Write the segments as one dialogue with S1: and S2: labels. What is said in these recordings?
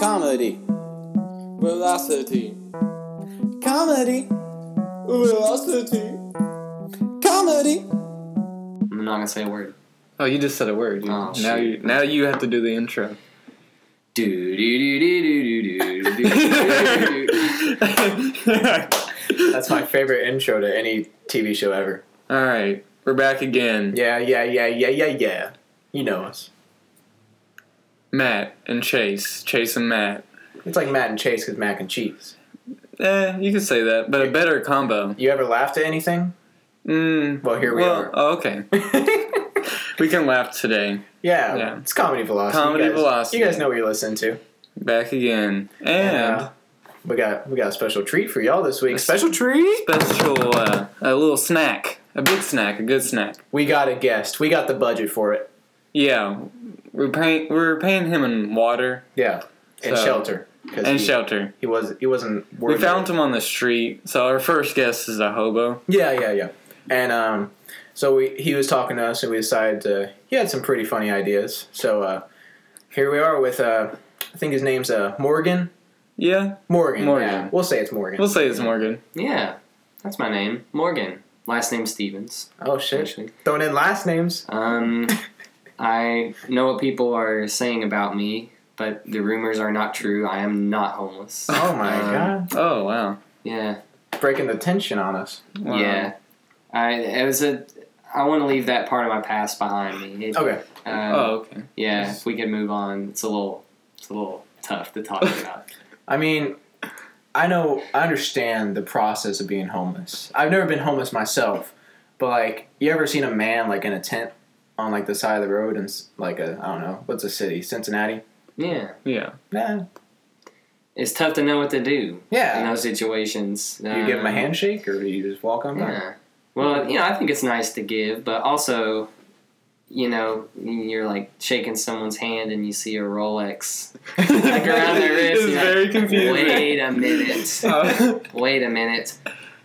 S1: Comedy. Velocity. Comedy. Velocity. Comedy.
S2: I'm not gonna say a word.
S3: Oh, you just said a word. You,
S2: oh,
S3: now
S2: shoot.
S3: you now you have to do the intro.
S2: Do do do do do do do do. do.
S4: That's my favorite intro to any TV show ever.
S3: All right, we're back again.
S4: Yeah, yeah, yeah, yeah, yeah, yeah. You know us.
S3: Matt and Chase, Chase and Matt.
S4: It's like Matt and Chase because mac and cheese.
S3: Eh, you could say that, but a better combo.
S4: You ever laughed at anything?
S3: Mm,
S4: Well, here we
S3: well,
S4: are.
S3: oh, okay. We can laugh today.
S4: yeah,
S3: Yeah.
S4: it's comedy velocity.
S3: Comedy
S4: you guys,
S3: velocity.
S4: You guys know what you're listening to.
S3: Back again, and
S4: uh, we got we got a special treat for y'all this week.
S3: A
S4: Special treat.
S3: special uh, a little snack, a big snack, a good snack.
S4: We got a guest. We got the budget for it.
S3: Yeah, we're paying we're paying him in water
S4: Yeah, and
S3: So-
S4: shelter. 'cause
S3: and
S4: he,
S3: shelter.
S4: He was he wasn't.
S3: We
S4: worthy.
S3: found him on the street, so our first guest is a hobo.
S4: Yeah, yeah, yeah. And um, so we he was talking to us, and we decided to. He had some pretty funny ideas. So uh, here we are with uh, I think his name's uh Morgan.
S3: Yeah,
S4: Morgan.
S3: Morgan.
S4: Yeah, we'll say it's Morgan.
S3: we'll say it's Morgan.
S2: Yeah, that's my name, Morgan. Last name Stevens.
S4: oh shit!
S2: Actually,
S4: Throwing in last names.
S2: um, I know what people are saying about me, but the rumors are not true. I am not homeless.
S4: Oh my
S2: Um,
S4: god!
S3: Oh wow.
S2: Yeah,
S4: Breaking the tension on us.
S3: Wow.
S2: yeah. I it was a. I want to leave that part of my past behind me. It,
S4: Okay.
S2: um,
S3: Oh okay.
S2: Yeah, if we can move on. It's a little, it's a little tough to talk about.
S4: I mean, I know I understand the process of being homeless. I've never been homeless myself, but like, you ever seen a man like in a tent on like the side of the road and like a I don't know what's a city Cincinnati?
S2: Yeah,
S3: Yeah.
S4: Nah.
S2: it's tough to know what to do Yeah. in
S4: Yeah.
S2: those situations.
S4: Do you give him a
S2: Um,
S4: handshake or do you just walk on by?
S2: Yeah. Well, you know, I think it's nice to give, but also, you know, you're like shaking someone's hand and you see a Rolex like around their wrist.
S3: It's very
S2: like,
S3: confusing.
S2: Wait a minute.
S3: Uh,
S2: Wait a minute.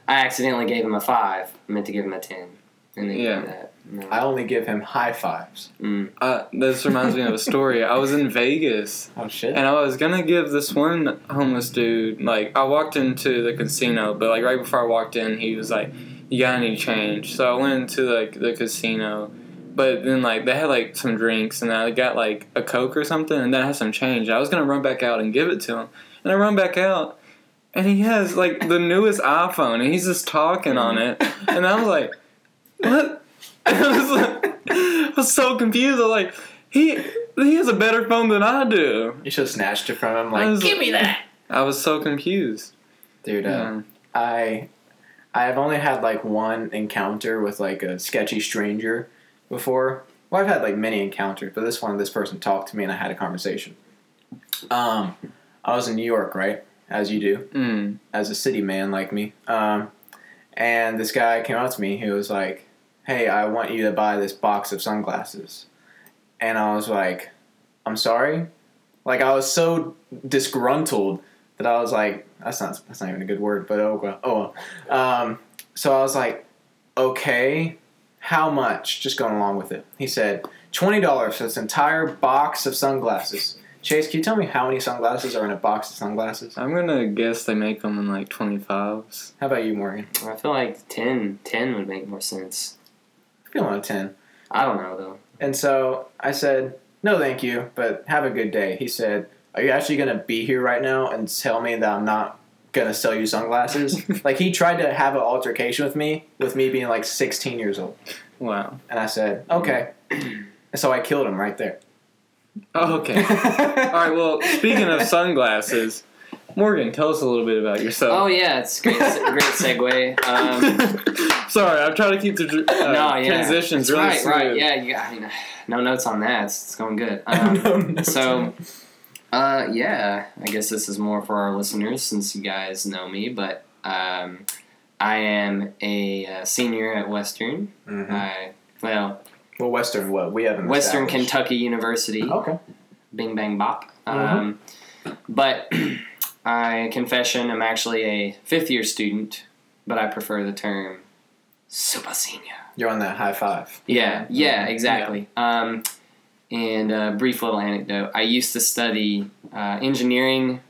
S2: I accidentally gave him a five. I meant to give him a ten. And they
S3: Yeah.
S2: gave that. No.
S4: I only give him high fives.
S2: Mm.
S3: uh, this reminds me of a story. I was in Vegas
S4: Oh shit!
S3: and I was gonna give this one homeless dude like I walked into the casino, but like right before I walked in, he was like, "You got any change?" So I went into like the casino, but then like they had like some drinks and I got like a coke or something, and then I had some change. I was gonna run back out and give it to him, and I run back out, and he has like the newest iPhone, and he's just talking on it, and I was like, "What?" I was like, I was so confused. I was like, he he has a better phone than I do.
S4: You should have snatched it from him. Like,
S3: was-
S4: give me that,
S3: I was so confused.
S4: dude. Uh,
S3: Yeah.
S4: I I have only had like one encounter with like a sketchy stranger before. Well, I've had like many encounters, but this one, this person talked to me and I had a conversation. Um, I was in New York, right, as you do,
S3: Mm.
S4: as a city man like me. Um, and this guy came up to me. He was like, "Hey, I want you to buy this box of sunglasses," and I was like, "I'm sorry." Like I was so disgruntled that I was like, "That's not that's not even a good word," but oh well. Oh well. Um, so I was like, "Okay, how much?" Just going along with it. He said, 20 dollars for this entire box of sunglasses." Chase, can you tell me how many sunglasses are in a box of sunglasses?
S3: I'm gonna guess they make them in like 25s.
S4: How about you, Morgan?
S2: I feel like 10, 10 would make more sense.
S4: I feel on a 10.
S2: I don't know though.
S4: And so I said, no, thank you, but have a good day. He said, are you actually going to be here right now and tell me that I'm not going to sell you sunglasses? like, he tried to have an altercation with me, with me being like 16 years old.
S3: Wow.
S4: And I said, okay. and so I killed him right there.
S3: Oh, okay. All right. Well, speaking of sunglasses, Morgan, tell us a little bit about yourself.
S2: Oh yeah, it's great, great segue. Um,
S3: Sorry, I'm trying to keep the uh,
S2: no, yeah,
S3: transitions
S2: It's
S3: really
S2: right,
S3: smooth.
S2: right, yeah. You got, I mean, no notes on that. It's, it's going good. Um,
S4: No, no,
S2: so, uh, yeah, I guess this is more for our listeners since you guys know me, but um, I am a uh, senior at Western.
S4: Mhm.
S2: I well,
S4: Well, Western what? We haven't
S2: Western. Kentucky University.
S4: Okay.
S2: Bing Bang Bop. Um, but I confession, I'm actually a fifth year student, but I prefer the term super senior.
S4: You're on that high five.
S2: Yeah, yeah, exactly. Um, and a brief little anecdote. I used to study uh, engineering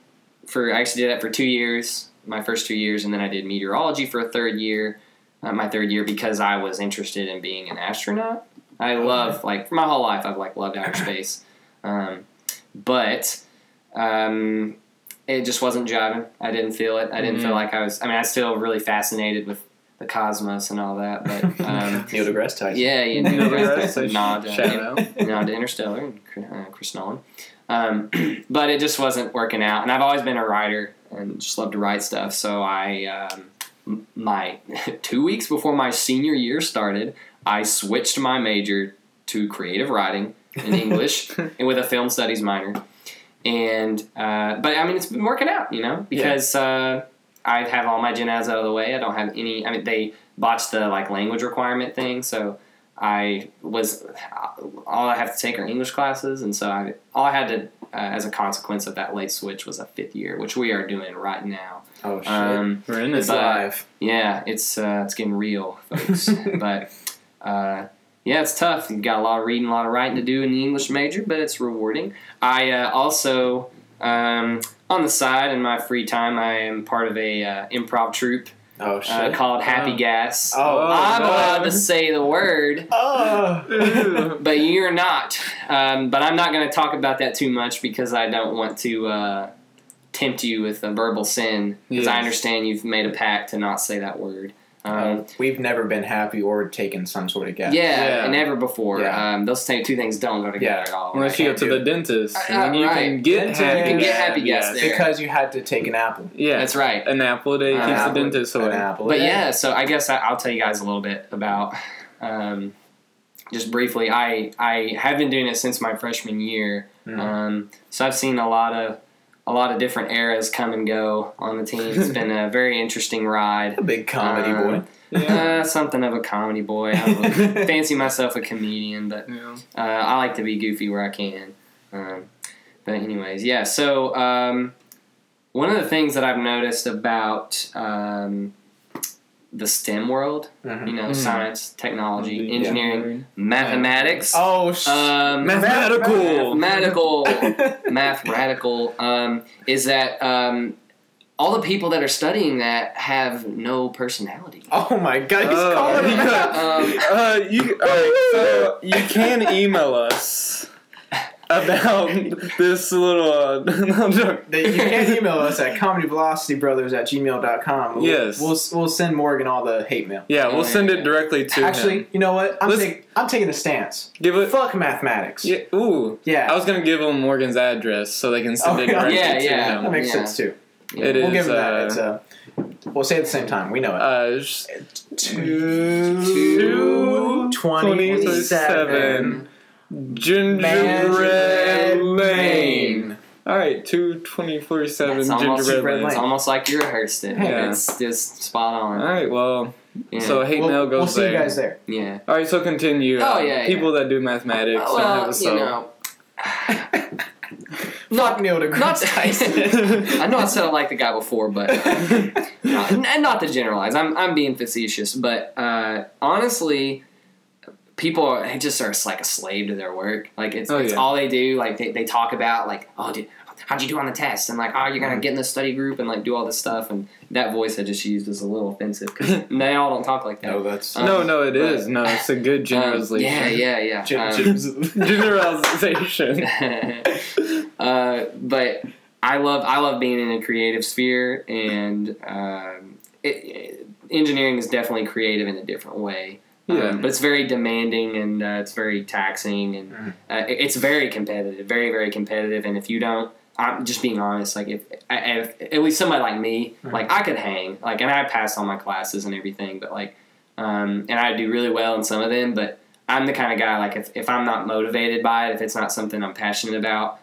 S2: for. I actually did that for two years, my first two years, and then I did meteorology for a third year. Uh, my third year because I was interested in being an astronaut. I love like for my whole life I've like loved outer space, um, but um, it just wasn't jiving. I didn't feel it. I didn't feel
S3: Mhm.
S2: like I was. I mean, I was still really fascinated with the cosmos and all that, but um,
S4: Neil deGrasse Tyson.
S2: yeah, you
S3: Neil
S2: know,
S3: deGrasse Tyson.
S2: nod, uh,
S3: Shout out.
S2: nod to Interstellar and uh, Chris Nolan. Um, but it just wasn't working out, and I've always been a writer and just love to write stuff. So I, um, my two weeks before my senior year started, I switched my major to creative writing in English and with a film studies minor. And uh, but I mean, it's been working out, you know, because uh, I have all my gen eds out of the way. I don't have any. I mean, they botched the like language requirement thing, so I was all I have to take are English classes, and so I all I had to uh, as a consequence of that late switch was a fifth year, which we are doing right now.
S4: Oh shit.
S2: Um,
S3: We're in
S4: it's
S3: it.
S2: but-
S4: live.
S2: yeah, it's uh, it's getting real, folks. but uh, yeah, it's tough. You got a lot of reading, a lot of writing to do in the English major, but it's rewarding. I uh, also um, on the side in my free time, I am part of a uh, improv troupe
S4: Oh
S2: uh, called Happy
S3: Oh.
S2: Gas.
S4: oh.
S2: I'm
S3: no.
S2: allowed to say the word,
S4: Oh.
S2: but you're not. Um, but I'm not going to talk about that too much because I don't want to uh, tempt you with a verbal sin. Because I understand you've made a pact to not say that word. Um,
S4: we've never been happy or taken some sort of gas.
S2: yeah,
S3: Yeah.
S2: and never before.
S4: Yeah.
S2: Um, those same two things don't go together
S4: Yeah.
S2: at all.
S3: Unless
S2: right?
S3: you go to
S4: do
S3: the
S4: it.
S3: dentist,
S2: Uh,
S3: and you
S2: right.
S3: can get
S4: Dentist,
S3: happy.
S4: you can get
S2: happy gas there.
S4: Because you had to take an apple.
S3: Yeah,
S2: That's right.
S3: An apple a day
S2: An
S3: keeps
S2: apple-
S3: the dentist away.
S4: An
S3: away.
S4: apple.
S2: But
S4: day.
S2: yeah, so I guess I, I'll tell you guys a little bit about, um, just briefly. I I have been doing it since my freshman year. Um, so I've seen a lot of a lot of different eras come and go on the team. It's been a very interesting ride.
S4: A big comedy
S2: Um,
S4: boy.
S3: Yeah.
S2: Uh, something of a comedy boy. I don't fancy myself a comedian, but
S3: yeah.
S2: uh, I like to be goofy where I can. Um, but anyways, yeah. So um, one of the things that I've noticed about um, the STEM world,
S4: Mhm.
S2: you know,
S3: Mhm.
S2: science, technology,
S3: Yeah.
S2: engineering, mathematics,
S4: Oh sh-
S2: um,
S3: Mathematical.
S2: mathematical, math radical, um, is that um, all the people that are studying that have no personality.
S4: Oh my god, he's
S3: Oh,
S4: calling him
S3: yeah.
S2: Um,
S3: Uh, you, alright, so you can email us about this little. Uh, no, I'm joking.
S4: You can email us at comedyvelocitybrothers at gmail.com. We'll,
S2: Yes.
S4: We'll, we'll send Morgan all the hate mail.
S3: Yeah, we'll send
S2: yeah.
S3: it directly to
S4: Actually,
S3: him.
S4: you know what? I'm,
S3: Let's-
S4: take, I'm taking a stance.
S3: Give it.
S4: Fuck mathematics.
S3: Yeah, ooh.
S4: Yeah.
S3: I was gonna give them Morgan's address so they can send
S4: Oh,
S3: it
S4: yeah.
S3: directly
S2: Yeah,
S3: to
S2: yeah.
S3: him.
S4: that makes
S2: Yeah.
S4: sense too.
S3: It
S4: we'll
S3: is,
S4: give him that.
S3: uh,
S4: It's uh, we'll say it at the same time. We know it.
S3: Uh, just
S4: Two
S3: twenty-seven. Gingerbread Lane. All right, two twenty-four-seven
S2: It's almost,
S3: Gingerbread Lane.
S2: it's almost like you rehearsed it.
S3: Yeah.
S2: It's just spot on.
S3: All right, well,
S2: Yeah.
S3: so hate
S4: we'll,
S3: mail
S4: we'll
S3: goes
S4: see
S3: there.
S4: you guys there.
S2: yeah.
S3: All right, so continue.
S2: Oh,
S3: Uh,
S2: yeah, yeah.
S3: People that do mathematics don't have
S2: Well,
S3: a
S2: you know.
S4: Fuck Neil deGrasse
S2: not-
S4: Tyson.
S2: I know I said I like the guy before, but not, and not to generalize. I'm I'm being facetious, but uh, honestly, people are, just are like a slave to their work. Like it's,
S3: Oh,
S2: it's
S3: yeah.
S2: all they do. Like they, they talk about like oh dude, how'd you do on the test? And like oh you're gonna get in the study group and like do all this stuff. And that voice I just used is a little offensive because they all don't talk like that.
S4: no, that's.
S2: Um,
S3: no, no, it
S2: but-
S3: is. No, it's a good
S2: Um,
S3: generalization.
S2: yeah, yeah, yeah. Um,
S3: Generalization.
S2: uh, but I love I love being in a creative sphere, and um, it, it- engineering is definitely creative in a different way.
S3: Yeah.
S2: Um, but it's very demanding and uh, it's very taxing and
S4: Mhm.
S2: uh, it's very competitive, very very competitive. And if you don't, I'm just being honest. Like if, if at least somebody like me,
S4: Mhm.
S2: like I could hang, like and I passed all my classes and everything, but like, um, and I do really well in some of them, but. I'm the kind of guy like if, if I'm not motivated by it, if it's not something I'm passionate about,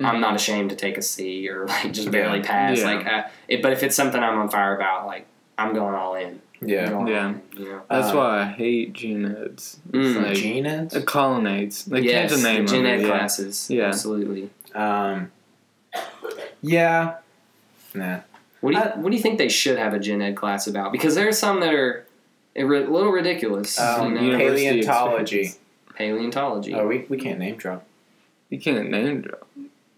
S2: I'm not ashamed to take a C or like just barely pass.
S3: Yeah.
S2: Like, uh, it, but if it's something I'm on fire about, like I'm going all in. I'm
S4: yeah.
S3: Yeah.
S2: all in, you know?
S3: That's
S4: Uh,
S3: why I hate gen eds. It's
S2: Mm.
S3: like
S4: Geneds?
S3: uh, colonnades. They
S2: yes,
S3: change the name
S2: gen
S3: of
S2: ed
S3: it. Yeah.
S2: classes.
S3: Yeah.
S2: absolutely.
S4: Um, yeah. Nah.
S2: What do you
S4: I-
S2: What do you think they should have a gen ed class about? Because there are some that are a ri- little ridiculous.
S4: Um,
S2: you know?
S4: Paleontology.
S3: experience.
S2: Paleontology.
S4: Oh, we, we can't name drop.
S3: You can't name drop.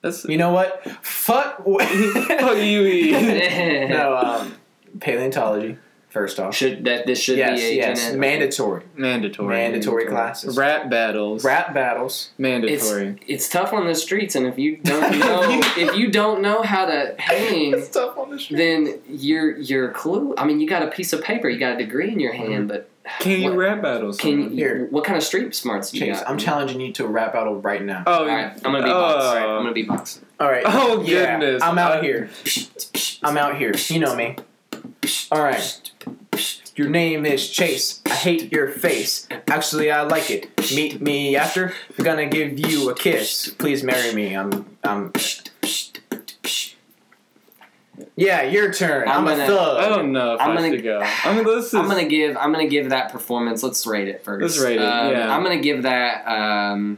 S3: That's
S4: You know what? Fuck.
S3: fuck you.
S4: No, um, paleontology. First off,
S2: should that this should
S4: yes,
S2: be a
S4: yes,
S2: genetic-
S4: mandatory,
S3: Mandatory.
S4: mandatory classes.
S3: Rap battles.
S4: Rap battles.
S2: It's
S3: Mandatory.
S2: it's tough on the streets, and if you don't know if you don't know how to hang,
S4: tough on the street.
S2: then you're you're clue. I mean, you got a piece of paper, you got a degree in your hand, mm-hmm. but
S3: Can you
S2: what,
S3: rap battles?
S2: can you,
S4: Here.
S2: what kind of street smarts do you
S4: Chase,
S2: got?
S4: I'm challenging you to a rap battle right now.
S3: Oh,
S2: All right, I'm gonna be
S3: oh.
S2: box. All right, I'm gonna be box.
S4: All right.
S3: Oh,
S4: Yeah,
S3: goodness.
S4: I'm out
S3: I-
S4: here. I'm out here. You know me. All right. Your name is Chase. I hate your face. Actually, I like it. Meet me after. I'm gonna give you a kiss. Please marry me. I'm. I'm. Yeah, your turn. I'm,
S2: I'm gonna-
S4: thug.
S3: I don't know if
S2: I'm
S3: i
S2: gonna-
S3: should go. I mean, this is.
S2: I'm gonna give I'm gonna give that performance. Let's rate it first.
S3: Let's rate it,
S2: Um,
S3: yeah.
S2: I'm gonna give that um,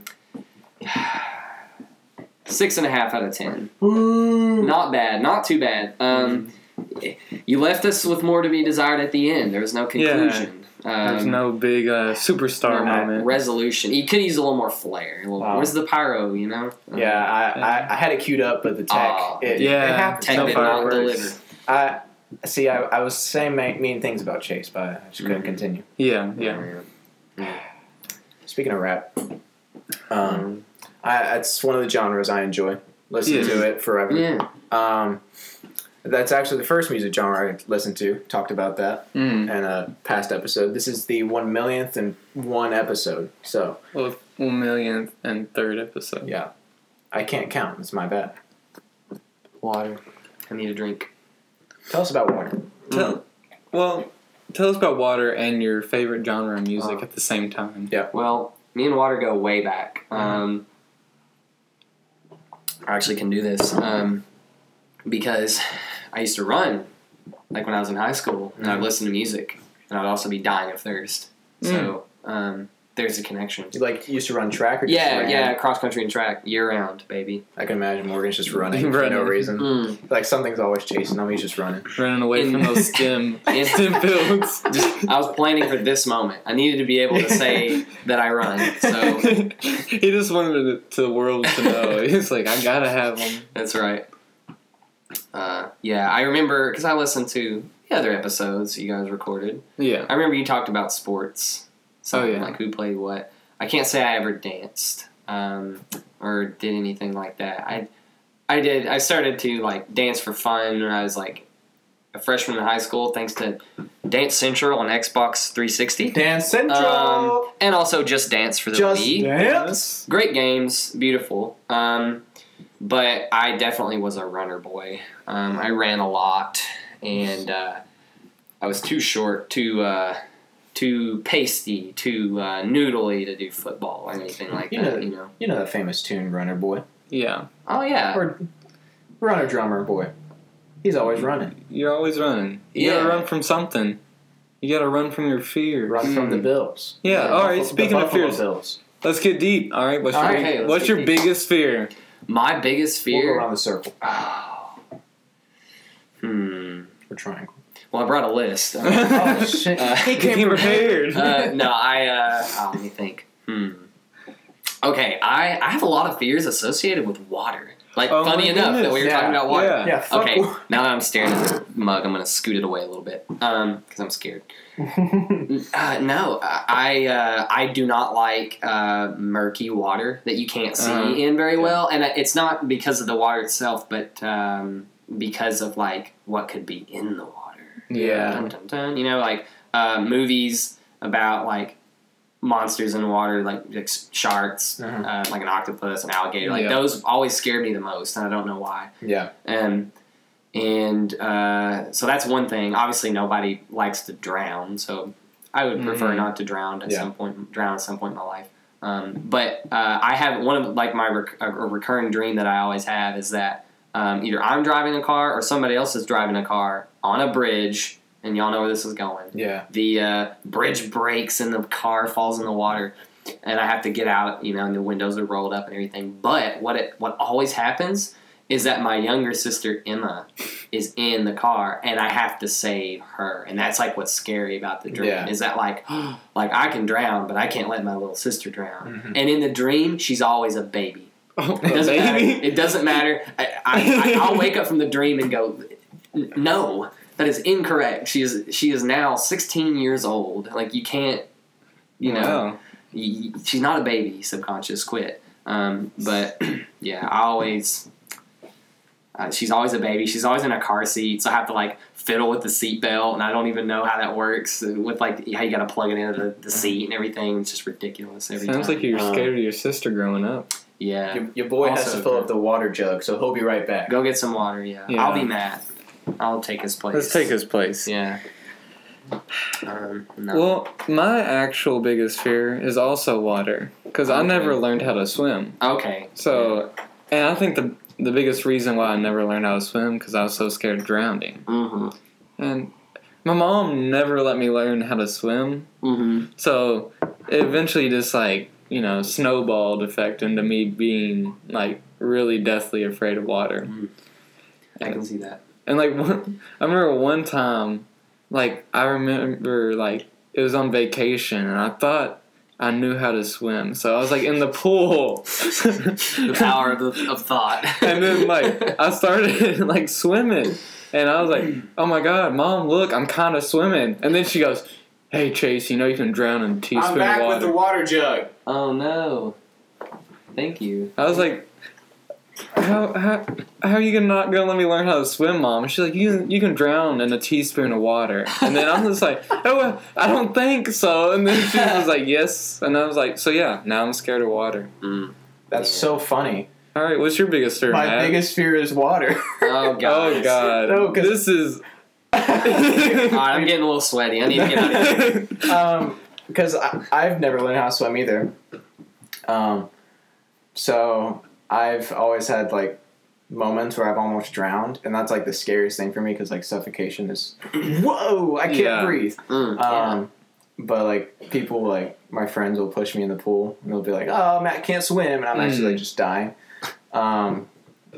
S2: six and a half out of ten.
S4: Ooh.
S2: Not bad, not too bad. Um, you left us with more to be desired at the end. There was no
S3: Yeah.
S2: conclusion.
S3: There's
S2: Um,
S3: no big uh, superstar
S2: no
S3: moment.
S2: resolution. You could use a little more flair. A little-
S4: Wow.
S2: Where's the pyro? You know?
S4: Yeah, I, I, I had it queued up, but the tech.
S2: Aw.
S4: it,
S3: Yeah,
S4: it happens.
S2: Tech
S3: No
S2: did not
S3: fireworks.
S2: deliver.
S4: I see. I, I was saying mean things about Chase, but I just couldn't
S2: Mhm.
S4: continue.
S3: Yeah, yeah.
S4: Speaking of rap, um, I, it's one of the genres I enjoy. Listen
S3: Yeah.
S4: to it forever.
S2: Yeah.
S4: Um, that's actually the first music genre I listened to. Talked about that
S3: Mm.
S4: in a past episode. This is the one millionth and one episode, so
S3: Well, one millionth and third episode.
S4: yeah, I can't count. It's my bad.
S2: Water. I need a drink.
S4: Tell us about water.
S3: Tell, well, tell us about water and your favorite genre of music
S2: Uh,
S3: at the same time. Yeah.
S2: Well, me and Water go way back.
S3: Mm-hmm.
S2: Um, I actually can do this um, because I used to run, like when I was in high school, and I'd
S3: Mm-hmm.
S2: listen to music, and I'd also be dying of thirst.
S3: Mm.
S2: So um, there's a connection.
S4: You like used to run track or just
S2: Yeah,
S4: ran?
S2: yeah, cross country and track year round, baby.
S4: I can imagine Morgan's just running for no reason.
S2: Mm.
S4: Like something's always chasing him. He's just running.
S3: Running away
S2: In-
S3: from those stem,
S2: in-
S3: stem fields.
S2: I was planning for this moment. I needed to be able to say that I run. So
S3: he just wanted it to the world to know. He's like, I gotta have them.
S2: That's right. Uh, yeah, I remember because I listened to the other episodes you guys recorded.
S3: Yeah.
S2: I remember you talked about sports. So
S3: Oh, yeah.
S2: like who played what. I can't say I ever danced um, or did anything like that. I I did. I started to like dance for fun when I was like a freshman in high school, thanks to Dance Central on Xbox 360,
S4: Dance Central.
S2: Um, and also Just Dance for the
S4: just
S2: Wii
S4: dance.
S2: great games, beautiful. Um, but I definitely was a runner boy. Um, I ran a lot, and uh, I was too short, too uh, too pasty, too uh, noodly to do football or anything like
S4: You
S2: that.
S4: know-
S2: You know?
S4: You know that famous tune, Runner Boy,
S3: Yeah.
S2: Oh yeah.
S4: or Runner Drummer Boy. He's always running.
S3: You're always running. You
S2: Yeah.
S3: gotta run from something. You gotta run from your fear.
S4: Run from the
S2: Mm.
S4: Bills.
S3: Yeah,
S2: Yeah,
S3: all right.
S4: Buffalo-
S3: Speaking of fears,
S4: Bills.
S3: let's get deep. All right. What's
S4: All
S3: your,
S4: right,
S2: hey,
S3: what's your
S2: deep.
S3: biggest fear?
S2: My biggest fear.
S4: We'll go
S2: fear.
S4: around the circle
S2: Oh. Hmm.
S4: or triangle.
S2: Well, I brought a list.
S4: Oh shit!
S2: Uh,
S4: he
S3: came prepared.
S2: uh, no, I. Uh, oh, let me think. Hmm. Okay, I I have a lot of fears associated with water. Like,
S3: Oh
S2: funny
S3: my
S2: enough that we were
S4: Yeah,
S2: talking about water.
S3: yeah.
S4: Yeah. Fuck
S2: Okay,
S4: wa-
S2: now that I'm staring at the mug, I'm gonna scoot it away a little bit, um, because I'm scared. Uh, no, I uh, I do not like uh, murky water that you can't see
S3: Uh-huh.
S2: in very well, and it's not because of the water itself, but um, because of like what could be in the water.
S3: yeah.
S2: Dun, dun, dun. You know, like uh, movies about like monsters in water, like, like sharks,
S4: Mhm.
S2: uh, like an octopus, an alligator. Like
S3: Yeah.
S2: those always scared me the most, and I don't know why.
S4: Yeah.
S2: Um, and uh, so that's one thing. Obviously, nobody likes to drown, so I would prefer
S3: Mhm.
S2: not to drown at
S4: Yeah.
S2: some point. Drown at some point in my life. Um, but uh, I have one of like my rec- a recurring dream that I always have is that um, either I'm driving a car or somebody else is driving a car on a bridge, and y'all know where this is going.
S4: Yeah.
S2: The uh, bridge breaks and the car falls in the water, and I have to get out. You know, and the windows are rolled up and everything. But what it what always happens is that my younger sister Emma is in the car and I have to save her, and that's like what's scary about the dream
S4: Yeah.
S2: is that like like I can drown, but I can't let my little sister drown.
S4: Mhm.
S2: And in the dream, she's always a baby.
S3: Oh,
S2: It doesn't matter.
S3: baby.
S2: It doesn't matter. I, I, I, I'll wake up from the dream and go, no, that is incorrect. She is she is now 16 years old. Like you can't, you know,
S3: Wow.
S2: y- y- she's not a baby. Subconscious, quit. Um, but yeah, I always. Uh, she's always a baby. She's always in a car seat, so I have to like fiddle with the seat belt, and I don't even know how that works. uh, With like how you got to plug it into the, the seat and everything. It's just ridiculous every
S3: Sounds
S2: time.
S3: like you were
S4: Um,
S3: scared of your sister growing up.
S2: yeah.
S4: Your, your boy has to fill
S2: good.
S4: up the water jug, so he'll be right back.
S2: Go get some water. Yeah,
S3: Yeah.
S2: I'll be mad. I'll take his place.
S3: Let's take his place.
S2: Yeah. Um, no.
S3: Well, my actual biggest fear is also water because I never learned how to swim.
S2: okay.
S3: So, and I think the the biggest reason why I never learned how to swim because I was so scared of drowning.
S2: Mm-hmm.
S3: And my mom never let me learn how to swim,
S2: Mm-hmm.
S3: so it eventually just like you know snowballed effect into me being like really deathly afraid of water.
S2: I can see that.
S3: And like one, I remember one time, like I remember like it was on vacation, and I thought I knew how to swim, so I was like in the pool.
S2: The power of, the, of thought.
S3: and then like I started like swimming, and I was like, "Oh my god, mom, look, I'm kind of swimming." And then she goes, "Hey Chase, you know you can drown in a teaspoon
S4: I'm back
S3: of water."
S4: with the water jug.
S2: oh no. Thank you.
S3: I was like, "How how how are you gonna not gonna let me learn how to swim, mom?" She's like, "You can you can drown in a teaspoon of water." And then I'm just like, "Oh, I don't think so." And then she was like, "Yes," and I was like, "So yeah, now I'm scared of water."
S2: Mm.
S4: That's
S2: Yeah.
S4: so funny.
S3: All right, what's your biggest fear?
S4: My
S3: Matt?
S4: biggest fear is water.
S2: Oh god.
S3: Oh god,
S4: No, 'cause-
S3: this is.
S2: All right, I'm getting a little sweaty. I need to get out of here.
S4: um, because I've never learned how to swim either. Um, so I've always had like moments where I've almost drowned, and that's like the scariest thing for me because like suffocation is whoa, I can't
S3: Yeah.
S4: breathe.
S2: Mm, yeah.
S4: Um, but like people like my friends will push me in the pool and they'll be like, "Oh, Matt can't swim," and I'm actually
S3: Mm.
S4: like just dying. Um,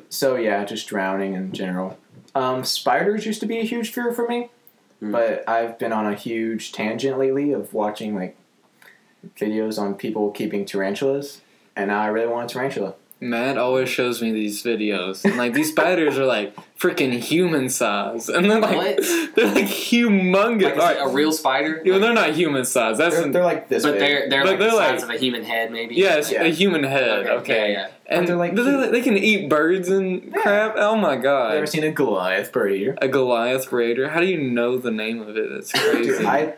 S4: so yeah, just drowning in general. Um, spiders used to be a huge fear for me,
S2: Mm.
S4: but I've been on a huge tangent lately of watching like videos on people keeping tarantulas, and now I really want a tarantula.
S3: Matt always shows me these videos, and like these spiders are like freaking human size, and they're like
S2: What?
S3: they're like humongous.
S2: Like, is it a real spider?
S3: Yeah, well, they're not human size. That's
S4: They're,
S3: an-
S4: they're like this
S2: but
S4: big.
S2: they're they're
S3: But
S2: like
S3: they're
S2: the
S3: like-
S2: size of a human head, maybe.
S3: yes,
S4: Yeah.
S3: a human head. Okay,
S2: Yeah, yeah.
S3: and
S4: they're like-
S3: but they're like they can eat birds and
S4: Yeah.
S3: crap. Oh my
S4: I've
S3: god,
S4: never seen a Goliath bird
S3: a Goliath raider. How do you know the name of it? That's crazy.
S4: Dude, I,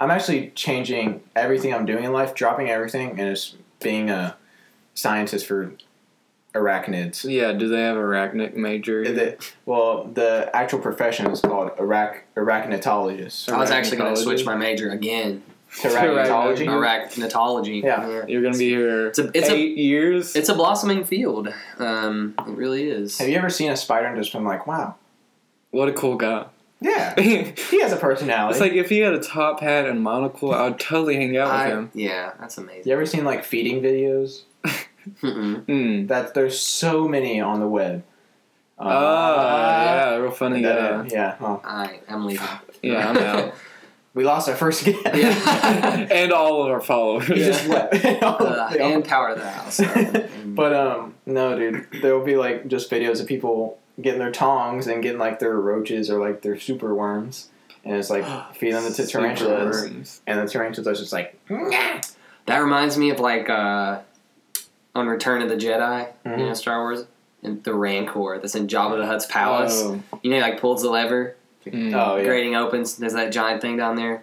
S4: I'm actually changing everything I'm doing in life, dropping everything, and just being a scientist for arachnids.
S3: yeah, do they have arachnid major?
S4: The, well, the actual profession is called arach, arachnitologist.
S2: I was actually going to switch my major again.
S4: To arachnitology.
S2: Arachnitology.
S4: Yeah.
S3: You're gonna be here
S2: It's a- it's a-
S3: eight years.
S2: It's a blossoming field. Um, it really is.
S4: Have you ever seen a spider and just been like, wow,
S3: what a cool guy.
S4: yeah, he has a personality?
S3: It's like if he had a top hat and monocle, I would totally hang out with
S2: I-
S3: him.
S2: yeah, that's amazing.
S4: you ever seen like feeding videos?
S2: Mm-mm.
S3: Mm.
S4: That there's so many on the web. Uh,
S3: Oh, yeah, real funny
S4: that-
S3: guy.
S4: yeah. Well,
S2: I am leaving.
S3: Yeah, I'm out.
S4: we lost our first guest.
S2: Yeah.
S3: and all of our followers.
S4: he just left.
S2: Uh, and power of the house.
S4: But um, no, dude, there will be like just videos of people getting their tongs and getting like their roaches or like their super worms, and it's like feeding them to tarantulas, and the tarantulas just like,
S2: that reminds me of like uh, on Return of the Jedi, you
S4: Mhm.
S2: know, Star Wars, and the Rancor that's in Jabba the Hutt's palace.
S3: Oh.
S2: You know, he, like pulls the lever,
S3: Mm.
S4: oh yeah,
S2: grating opens. There's that giant thing down there.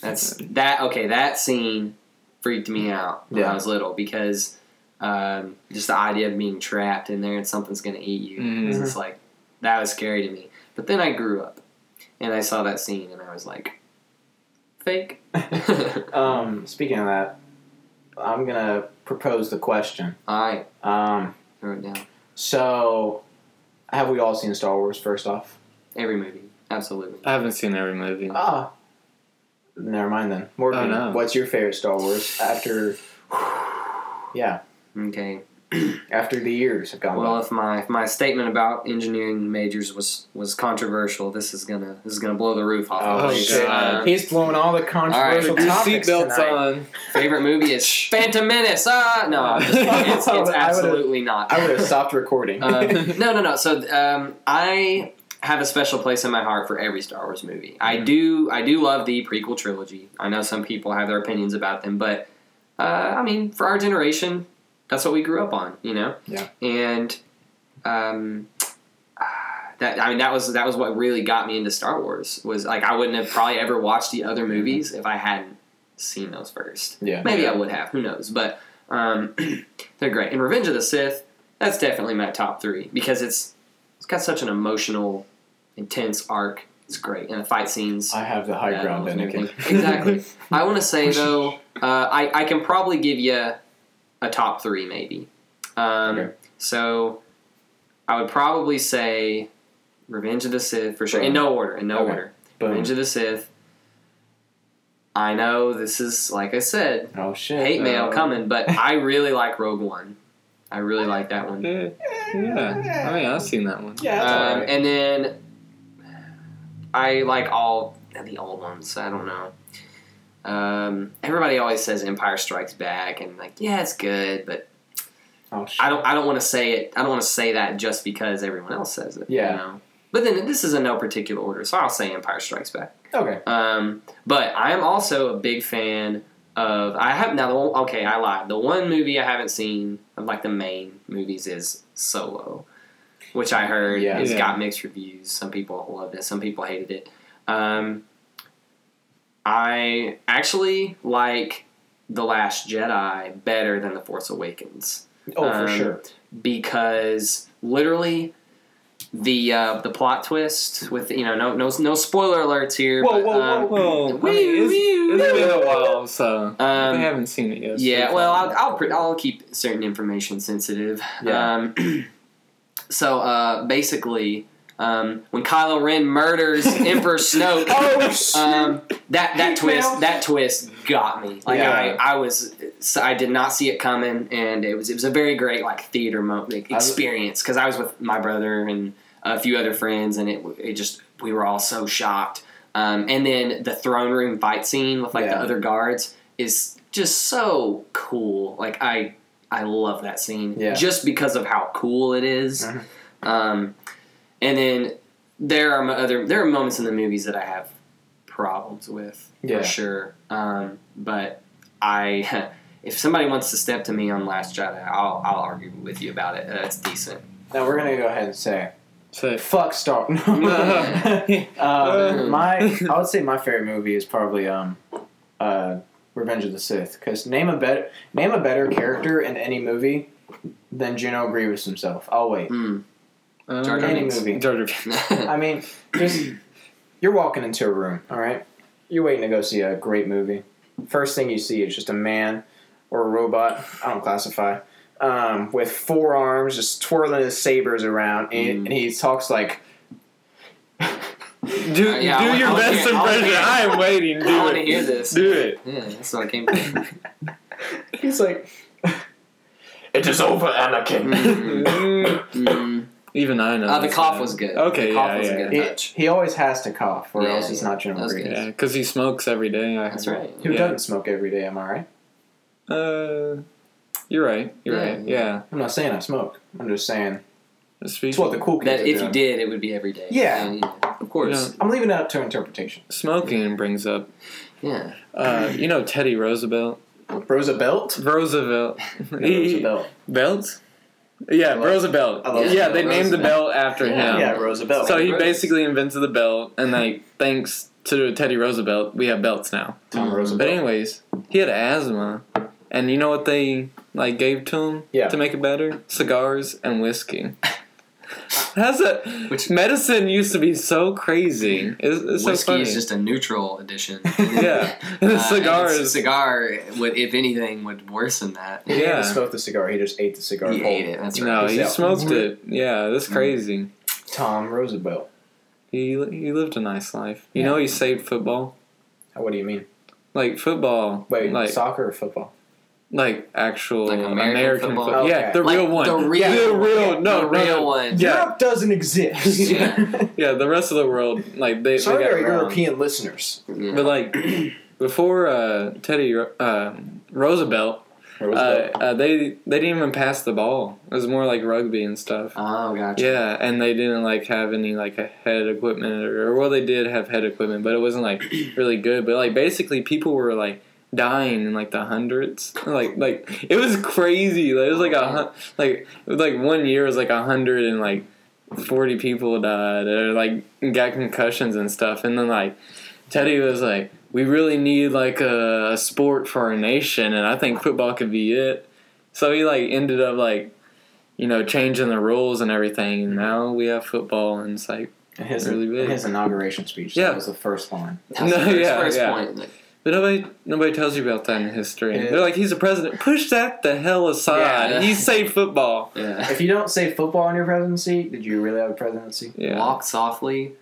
S2: That's that. Okay, that scene freaked me out when
S4: Yeah.
S2: I was little because um, just the idea of being trapped in there and something's gonna eat you.
S3: Mhm.
S2: It's like that was scary to me. But then I grew up and I saw that scene and I was like, fake.
S4: um, speaking of that, I'm gonna propose the question.
S2: All right,
S4: Um,
S2: throw it down.
S4: so have we all seen Star Wars? First off,
S2: Every movie, absolutely.
S3: I haven't seen every movie.
S4: ah, never mind then. Morgan,
S3: Oh, no.
S4: what's your favorite Star Wars after? Yeah,
S2: Okay.
S4: after the years have gone
S2: Well,
S4: by.
S2: if my if my statement about engineering majors was was controversial, this is gonna this is gonna blow the roof off.
S4: Oh,
S2: place.
S3: shit.
S2: Uh,
S4: He's blowing all the controversial
S3: Put your
S4: topics
S3: seatbelts on.
S2: favorite movie is Phantom Menace. Ah, no, I'm just it's, it's
S4: I
S2: absolutely not.
S4: I would have stopped recording.
S2: um, no, no, no. So um, I have a special place in my heart for every Star Wars movie. I
S4: Mm-hmm.
S2: do, I do love the prequel trilogy. I know some people have their opinions about them, but uh, I mean, for our generation, that's what we grew up on, you know.
S4: Yeah.
S2: And um, that I mean, that was that was what really got me into Star Wars. Was like I wouldn't have probably ever watched the other movies if I hadn't seen those first.
S4: yeah.
S2: Maybe I would have. Who knows? But um, they're great. And Revenge of the Sith, that's definitely my top three because it's it's got such an emotional, intense arc. It's great, and the fight scenes.
S4: I have the high
S2: yeah,
S4: ground, Anakin.
S2: exactly. I want to say though, uh, I I can probably give you a top three maybe. Um,
S4: Okay.
S2: So I would probably say Revenge of the Sith for sure, in no order. In no
S4: Okay.
S2: order.
S4: Boom.
S2: Revenge of the Sith. I know this is like I said,
S4: Oh shit.
S2: hate mail
S4: Uh,
S2: coming, but I really like Rogue One. I really like that one.
S3: Yeah, yeah. I mean, I've seen that one.
S4: Yeah, that's
S2: Um,
S4: alright.
S2: and then I like all the old ones. I don't know. Um, everybody always says Empire Strikes Back, and like, yeah, it's good, but
S4: oh.
S2: I don't. I don't want to say it. I don't want to say that just because everyone else says it.
S4: Yeah.
S2: You know? But then this is in no particular order, so I'll say Empire Strikes Back.
S4: Okay.
S2: Um, but I am also a big fan of. I have now the one. Okay, I lied. The one movie I haven't seen of like the main movies is Solo, which I heard
S4: Yeah.
S2: has
S3: Yeah.
S2: got mixed reviews. Some people loved it. Some people hated it. Um, I actually like the Last Jedi better than the Force Awakens
S4: Oh, for
S2: Um,
S4: sure.
S2: because literally the uh, the plot twist with you know no no no spoiler alerts here.
S4: Whoa,
S2: but,
S4: whoa,
S2: um,
S3: Well, I
S2: Wee,
S3: mean, it's,
S2: wee,
S3: it's
S2: wee.
S3: been a while, so
S2: Um,
S3: they haven't seen it yet. so
S2: Yeah,
S3: it's
S2: well,
S3: fine.
S2: I'll I'll, pre- I'll keep certain information sensitive.
S4: Yeah.
S2: Um, so uh, basically, um, when Kylo Ren murders Emperor Snoke,
S4: Oh
S2: um, that that twist that twist got me. Like
S4: Yeah.
S2: I, I was I did not see it coming, and it was it was a very great like theater mo- like,
S4: I was-
S2: experience because I was with my brother and a few other friends, and it it just we were all so shocked. Um, and then the throne room fight scene with like the other guards is just so cool. Like I I love that scene
S4: Yeah.
S2: just because of how cool it is.
S4: Mhm.
S2: Um, and then there are mo- other there are moments in the movies that I have problems with
S4: Yeah.
S2: for sure. Um, but I if somebody wants to step to me on Last Jedi, I'll I'll argue with you about it. That's decent.
S4: Now we're gonna go ahead and say
S3: So,
S4: fuck Star. um, my I would say my favorite movie is probably um, uh, Revenge of the Sith. Because name a better name a better character in any movie than General Grievous himself. I'll wait.
S2: Mm.
S3: Um,
S2: Jar Jar
S4: Any
S2: Binks.
S4: movie.
S3: Jar Jar Binks.
S4: I mean, just you're walking into a room, all right? You're waiting to go see a great movie. First thing you see is just a man or a robot. I don't classify. Um, with four arms, just twirling his sabers around, and,
S2: Mm.
S4: and he talks like.
S3: Do,
S2: Uh, yeah,
S3: do
S2: want-
S3: your
S2: I want to
S3: best
S2: hear- I want to
S3: impression.
S2: hear-
S3: I am waiting. Do
S2: I want to
S3: it.
S2: hear this.
S3: Do it.
S2: Yeah, that's what I came for.
S4: He's like. It is over, Anakin.
S2: Mm. Mm.
S3: Even I know.
S2: Uh, the cough was good.
S3: Okay,
S2: the cough
S3: yeah,
S2: was
S3: yeah.
S2: a good
S4: He,
S2: touch.
S4: he always has to cough, or
S2: Yeah,
S4: else he's
S2: yeah.
S4: not General
S2: That was
S4: Grievous.
S3: Yeah, because he smokes every day. I
S2: That's
S3: heard.
S2: right.
S4: Who
S3: Yeah.
S4: doesn't smoke every day? Am I right?
S3: Uh, you're right. You're
S2: Yeah,
S3: right. Yeah.
S4: I'm not saying I smoke. I'm just saying it's what the cool kids
S2: That
S4: are
S2: if
S4: doing.
S2: you did, it would be every day.
S4: Yeah.
S2: yeah of course.
S3: You
S4: I'm leaving it up to interpretation.
S3: smoking brings up,
S2: Yeah.
S3: uh, you know, Teddy Roosevelt.
S4: Roosevelt.
S3: Roosevelt.
S4: Roosevelt.
S3: Belt? Yeah,
S4: I
S3: Roosevelt.
S4: I
S3: yeah, they named the belt after
S2: Yeah.
S3: him.
S4: Yeah, Roosevelt.
S3: So he basically invented the belt, and like thanks to Teddy Roosevelt, we have belts now.
S4: Tom
S2: Mhm.
S4: Roosevelt.
S3: But anyways, he had asthma, and you know what they like gave to him
S4: Yeah.
S3: to make it better? Cigars and whiskey. That's a
S2: Which-
S3: medicine used to be so crazy. It's, it's so
S2: Whiskey
S3: funny.
S2: is just a neutral addition.
S3: yeah, the
S2: Uh,
S3: cigar
S2: and
S3: is
S2: cigar would, if anything, would worsen that.
S4: He
S3: Yeah.
S4: even smoke the cigar. He just ate the cigar.
S2: He
S4: cold.
S2: ate it. That's right.
S3: no, he
S4: Yeah.
S3: smoked it. Yeah, that's crazy.
S4: Tom Roosevelt.
S3: He he lived a nice life. You
S4: Yeah.
S3: know, he saved football.
S4: What do you mean?
S3: Like football.
S4: Wait,
S3: like
S4: soccer or football?
S3: Like actual
S2: Like American
S3: American,
S2: football?
S3: football. Yeah,
S4: Okay.
S3: the
S2: Like
S3: real one.
S2: the real
S3: the
S2: one.
S3: real, no,
S2: the real
S3: no.
S2: one.
S3: Yeah.
S4: Europe doesn't exist.
S2: Yeah.
S3: Yeah, the rest of the world, like they,
S4: Sorry
S3: they got
S4: our
S3: wrong.
S4: European listeners.
S2: Yeah.
S3: But like before uh, Teddy uh, Roosevelt, uh, uh, they they didn't even pass the ball. It was more like rugby and stuff.
S2: oh, gotcha.
S3: Yeah, and they didn't like have any like a head equipment or, or well they did have head equipment, but it wasn't like really good. But like basically people were like dying in like the hundreds. Like like it was crazy. Like, it was like a hun- like it was like one year was like a hundred and like forty people died or like got concussions and stuff. And then like Teddy was like, we really need like a, a sport for our nation, and I think football could be it. So he like ended up like you know, changing the rules and everything. And now we have football, and it's like,
S4: his,
S3: Really big.
S4: his inauguration speech,
S3: Yeah.
S4: that was the first line.
S2: That's
S3: No,
S2: the first,
S3: yeah,
S2: first
S3: yeah.
S2: point. Like,
S3: but nobody, nobody tells you about that in history.
S4: Yeah.
S3: They're like, he's a president. Push that the hell aside.
S2: Yeah.
S3: He's say football.
S2: yeah.
S4: If you don't say football in your presidency, did you really have a presidency?
S3: Yeah.
S2: Walk softly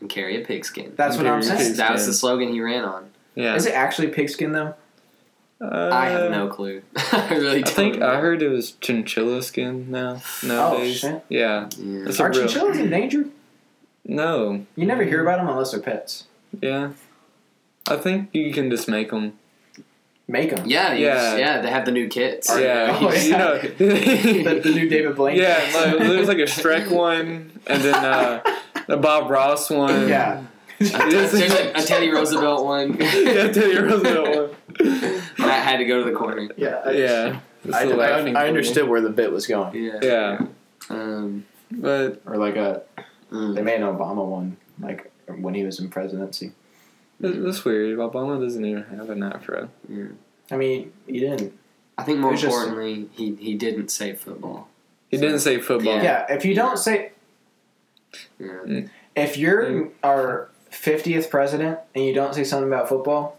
S2: and carry a pigskin.
S4: That's what I'm
S3: Carry your
S4: saying.
S2: that was the slogan he ran on.
S3: Yeah.
S4: Is it actually pigskin though?
S3: Uh,
S2: I have no clue. I really
S3: I
S2: don't.
S3: think
S2: know.
S3: I heard it was chinchilla skin now. Nowadays.
S4: shit.
S3: Yeah.
S2: Yeah.
S3: It's
S4: Are
S3: real-
S4: chinchillas endangered?
S3: No.
S4: You never hear about them unless they're pets.
S3: Yeah. I think you can just make them.
S4: Make them.
S2: Yeah,
S3: Yeah.
S2: just- yeah, they have the new kits.
S3: yeah.
S4: Oh,
S3: you know.
S4: the, the new David Blaine.
S3: Yeah, like, there's like a Shrek one, and then uh, the Bob Ross one.
S4: Yeah.
S2: There's a, a Teddy Roosevelt one.
S3: yeah, Teddy Roosevelt one.
S2: Matt had to go to the corner.
S4: yeah. I,
S3: Yeah,
S4: I,
S3: the
S4: I, I understood where the bit was going.
S2: Yeah.
S3: Yeah,
S2: Um,
S3: but
S4: Or like a
S2: mm.
S4: they made an Obama one like when he was in presidency.
S3: It- it's weird. Obama doesn't even have an afro.
S2: yeah.
S4: I mean, he didn't.
S2: I think more
S4: It was just-
S2: importantly, he, he didn't say football.
S3: He didn't say football.
S4: Yeah. if you don't say
S2: Yeah. Mm.
S4: if you're mm. our fiftieth president and you don't say something about football,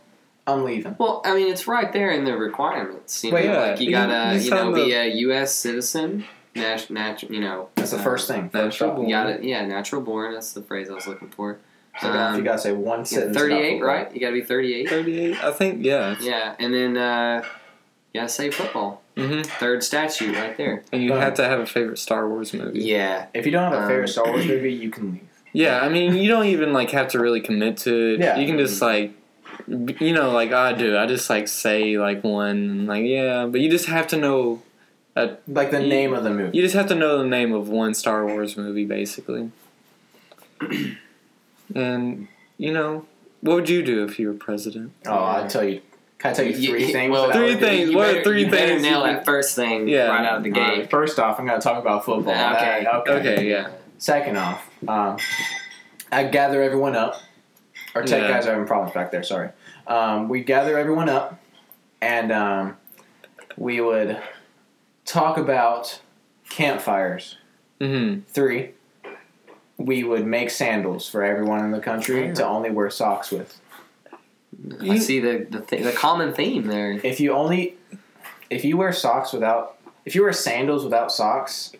S4: I'm leaving.
S2: Well, I mean, it's right there in the requirements. You know,
S4: Wait,
S2: like you
S3: you-
S2: gotta,
S3: you
S2: you, know, be
S3: the-
S2: a U.S. citizen, nat, nat, you know.
S4: That's the first thing. First
S3: natural born.
S2: You gotta, yeah, natural born. That's the phrase I was looking for.
S4: So if you
S2: Um,
S4: gotta say one sentence.
S2: 38,
S4: football.
S2: right? You gotta be 38.
S3: Thirty-eight, I think. Yeah.
S2: Yeah, and then uh, you gotta say football.
S3: Mm-hmm.
S2: Third statue, right there.
S3: And you
S4: Done.
S3: have to have a favorite Star Wars movie.
S2: Yeah.
S4: If you don't have a favorite
S2: Um,
S4: Star Wars movie, you can leave.
S3: Yeah, I mean, you don't even like have to really commit to it.
S4: Yeah.
S3: You can just like, you know, like I do. I just like say like one, like yeah, but you just have to know.
S4: Like the
S3: You-
S4: name of the movie.
S3: You just have to know the name of one Star Wars movie, basically. and you know, what would you do if you were president?
S4: Oh, I'll tell you. Can I tell you
S2: You-
S4: three
S2: you-
S4: things?
S2: well,
S4: that I
S3: Three
S4: would do?
S3: things.
S2: You
S3: What are
S2: better-
S3: three
S2: you better
S3: things
S2: nail that first thing
S3: Yeah.
S2: right out of the
S4: Alright,
S2: gate.
S4: first off, I'm going to talk about football.
S2: Okay.
S4: That- okay.
S3: Okay, yeah.
S4: Second off, um, I gather everyone up. Our tech
S3: Yeah.
S4: guys are having problems back there. Sorry. Um, we gather everyone up, and um, we would talk about campfires.
S3: Mm-hmm.
S4: Three, we would make sandals for everyone in the country to only wear socks with.
S2: I see the the, th- the common theme there.
S4: If you only, if you wear socks without, if you wear sandals without socks,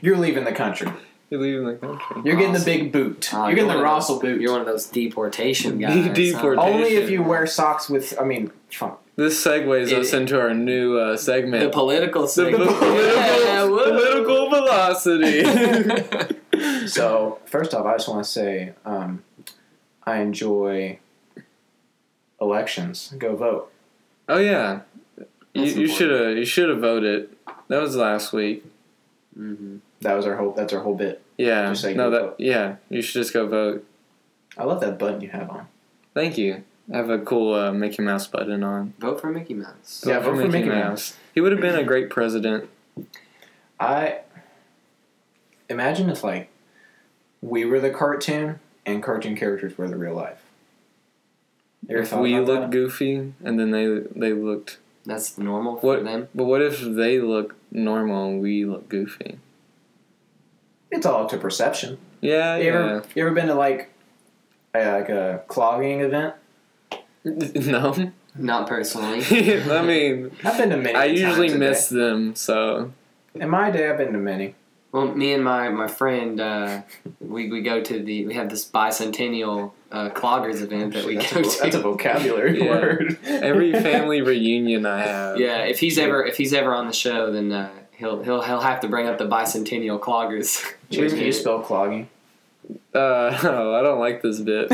S4: you're leaving the country.
S3: You're leaving the country.
S4: You're getting the big boot.
S2: Oh,
S4: you're getting the
S2: one of
S4: Russell boot.
S2: You're one of those deportation guys.
S3: Deportation.
S4: Only if you wear socks with. I mean, fuck.
S3: This segues us into our new uh, segment.
S2: The political
S3: The
S2: segment.
S3: political,
S2: Yeah,
S3: political velocity.
S4: So first off, I just want to say um, I enjoy elections. Go vote.
S3: oh yeah, you,
S2: That's
S3: you should have you should have voted. That was last week.
S2: hmm
S4: That was our whole. That's our whole bit.
S3: Yeah,
S4: Just say
S3: no, that
S4: vote.
S3: yeah, you should just go vote.
S4: I love that button you have on.
S3: Thank you. I have a cool uh, Mickey Mouse button on.
S2: Vote for Mickey Mouse.
S4: Yeah, vote for Mickey Mouse.
S3: He would have been a great president.
S4: I imagine if like we were the cartoon and cartoon characters were the real life. Ever
S3: If we
S4: about
S3: looked
S4: that?
S3: goofy and then they they looked,
S2: That's normal for
S3: What-
S2: them.
S3: but what if they look normal and we look goofy?
S4: It's all up to perception.
S3: Yeah,
S4: You
S3: yeah.
S4: ever you ever been to like a, like a clogging event?
S3: no,
S2: Not personally.
S3: I mean,
S4: I've been to many.
S3: I usually
S4: a
S3: miss
S4: day.
S3: them. So
S4: In my day, I've been to many.
S2: Well, me and my my friend, uh, we we go to the we have this bicentennial uh, cloggers event that we
S4: that's,
S2: go
S4: a,
S2: to.
S4: that's a vocabulary
S3: Yeah.
S4: word.
S3: Every family reunion I have.
S2: yeah, if he's ever if he's ever on the show, then uh, he'll he'll he'll have to bring up the bicentennial cloggers.
S4: Jason, can you spell clogging?
S3: Uh, oh, I don't like this bit.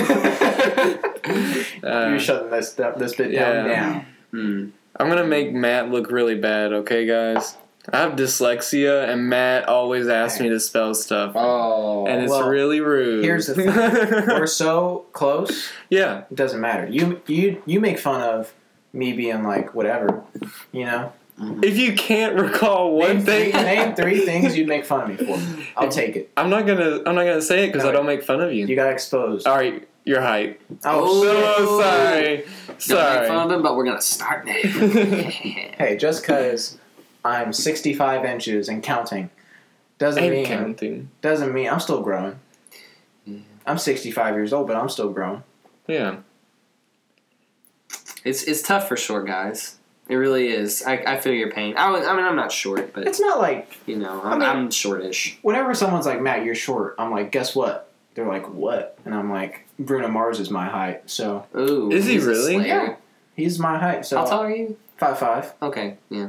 S3: Uh,
S4: You're shutting this this bit
S3: yeah.
S4: down now.
S2: Hmm.
S3: I'm gonna make Matt look really bad, okay, guys? I have dyslexia, and Matt always asks me to spell stuff,
S2: Oh,
S3: and it's
S4: well,
S3: really rude.
S4: here's the thing. We're so close.
S3: yeah,
S4: It doesn't matter. You you you make fun of me being like whatever. You know.
S3: if you can't recall one
S4: name three,
S3: thing,
S4: name three things you'd make fun of me for. I'll take it.
S3: I'm not gonna. I'm not gonna say it because
S4: No,
S3: I don't make fun of you.
S4: You got exposed.
S3: All right, your height.
S4: Oh,
S3: Oh, sorry,
S2: Don't make fun
S3: sorry.
S2: of him, but we're gonna start now.
S4: Hey, just because I'm 65 inches and counting doesn't
S3: Ain't
S4: mean
S3: counting.
S4: doesn't mean I'm still growing.
S2: Yeah.
S4: I'm 65 years old, but I'm still growing.
S3: Yeah,
S2: it's it's tough for short guys. It really is. I, I feel your pain. I, I mean, I'm not short, but
S4: It's not like
S2: you know,
S4: I
S2: I'm,
S4: mean-
S2: I'm shortish.
S4: whenever someone's like, Matt, you're short. I'm like, guess what? They're like, what? And I'm like, Bruno Mars is my height, so
S2: Ooh,
S3: Is he really?
S4: Yeah. he's my height. So
S2: How tall are you?
S4: five five.
S2: Okay, yeah.